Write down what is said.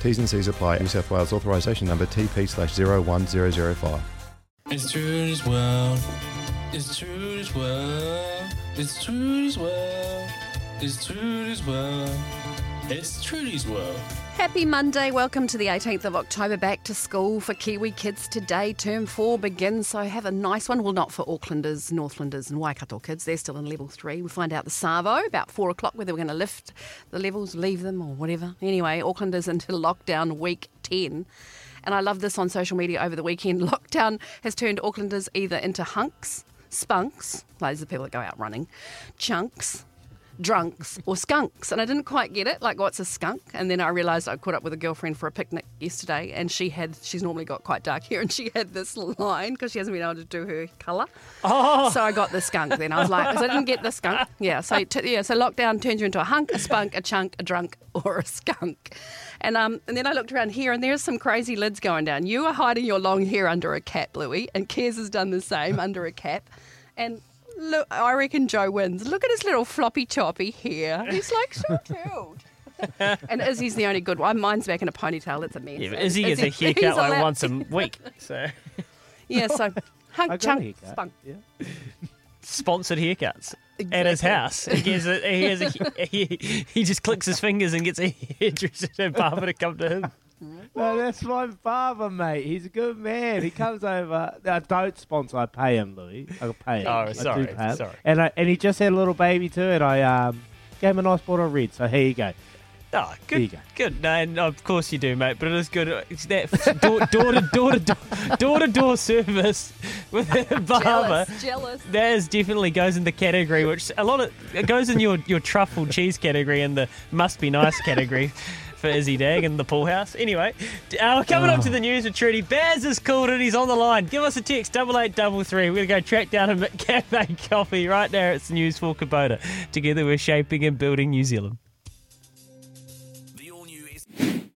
T's and C's apply. New South Wales authorisation number TP slash 01005. It's true as well. It's true as well. It's true as well. It's true as well. It's true as well. Happy Monday. Welcome to the 18th of October. Back to school for Kiwi kids today. Term four begins, so have a nice one. Well, not for Aucklanders, Northlanders, and Waikato kids. They're still in level three. We'll find out the Savo about four o'clock whether we're going to lift the levels, leave them, or whatever. Anyway, Aucklanders into lockdown week 10. And I love this on social media over the weekend. Lockdown has turned Aucklanders either into hunks, spunks, those are the people that go out running, chunks, drunks or skunks. And I didn't quite get it, like what's a skunk? And then I realised I caught up with a girlfriend for a picnic yesterday and she had, she's normally got quite dark hair and she had this line because she hasn't been able to do her colour. Oh. So I got the skunk then. I was like, so I didn't get the skunk. Yeah, so t- yeah, so lockdown turns you into a hunk, a spunk, a chunk, a drunk or a skunk. And um, and then I looked around here, and there's some crazy lids going down. You are hiding your long hair under a cap, Louis, and Kez has done the same under a cap. And look, I reckon Joe wins. Look at his little floppy choppy hair. He's like so cute. and Izzy's the only good one. Mine's back in a ponytail. It's a mess. Yeah, but Izzy gets a haircut like allowed- once a week. So Yeah, so I hunk, got a chunk, spunk. Yeah. sponsored haircuts at his house. He, gets a, he, has a, he, he just clicks his fingers and gets a hairdresser and barber to come to him. No, that's my father, mate. He's a good man. He comes over. I don't sponsor. I pay him, Louis. I pay him. Oh, I do sorry, pay him. sorry. And I, and he just had a little baby too, and I um gave him a nice bottle of red. So here you go. Oh, There you good, go. good. No, and of course you do, mate. But it is good. It's that f- door, door to door to door, door to door service with a barber. Jealous, jealous. That is definitely goes in the category which a lot of it goes in your your truffle cheese category and the must be nice category. For Izzy Dag and the pool house. Anyway, uh, coming up to the news with Trudy. Baz is called and he's on the line. Give us a text, double eight double three. We're going to go track down a Cafe Coffee right there. It's News for Kubota. Together we're shaping and building New Zealand.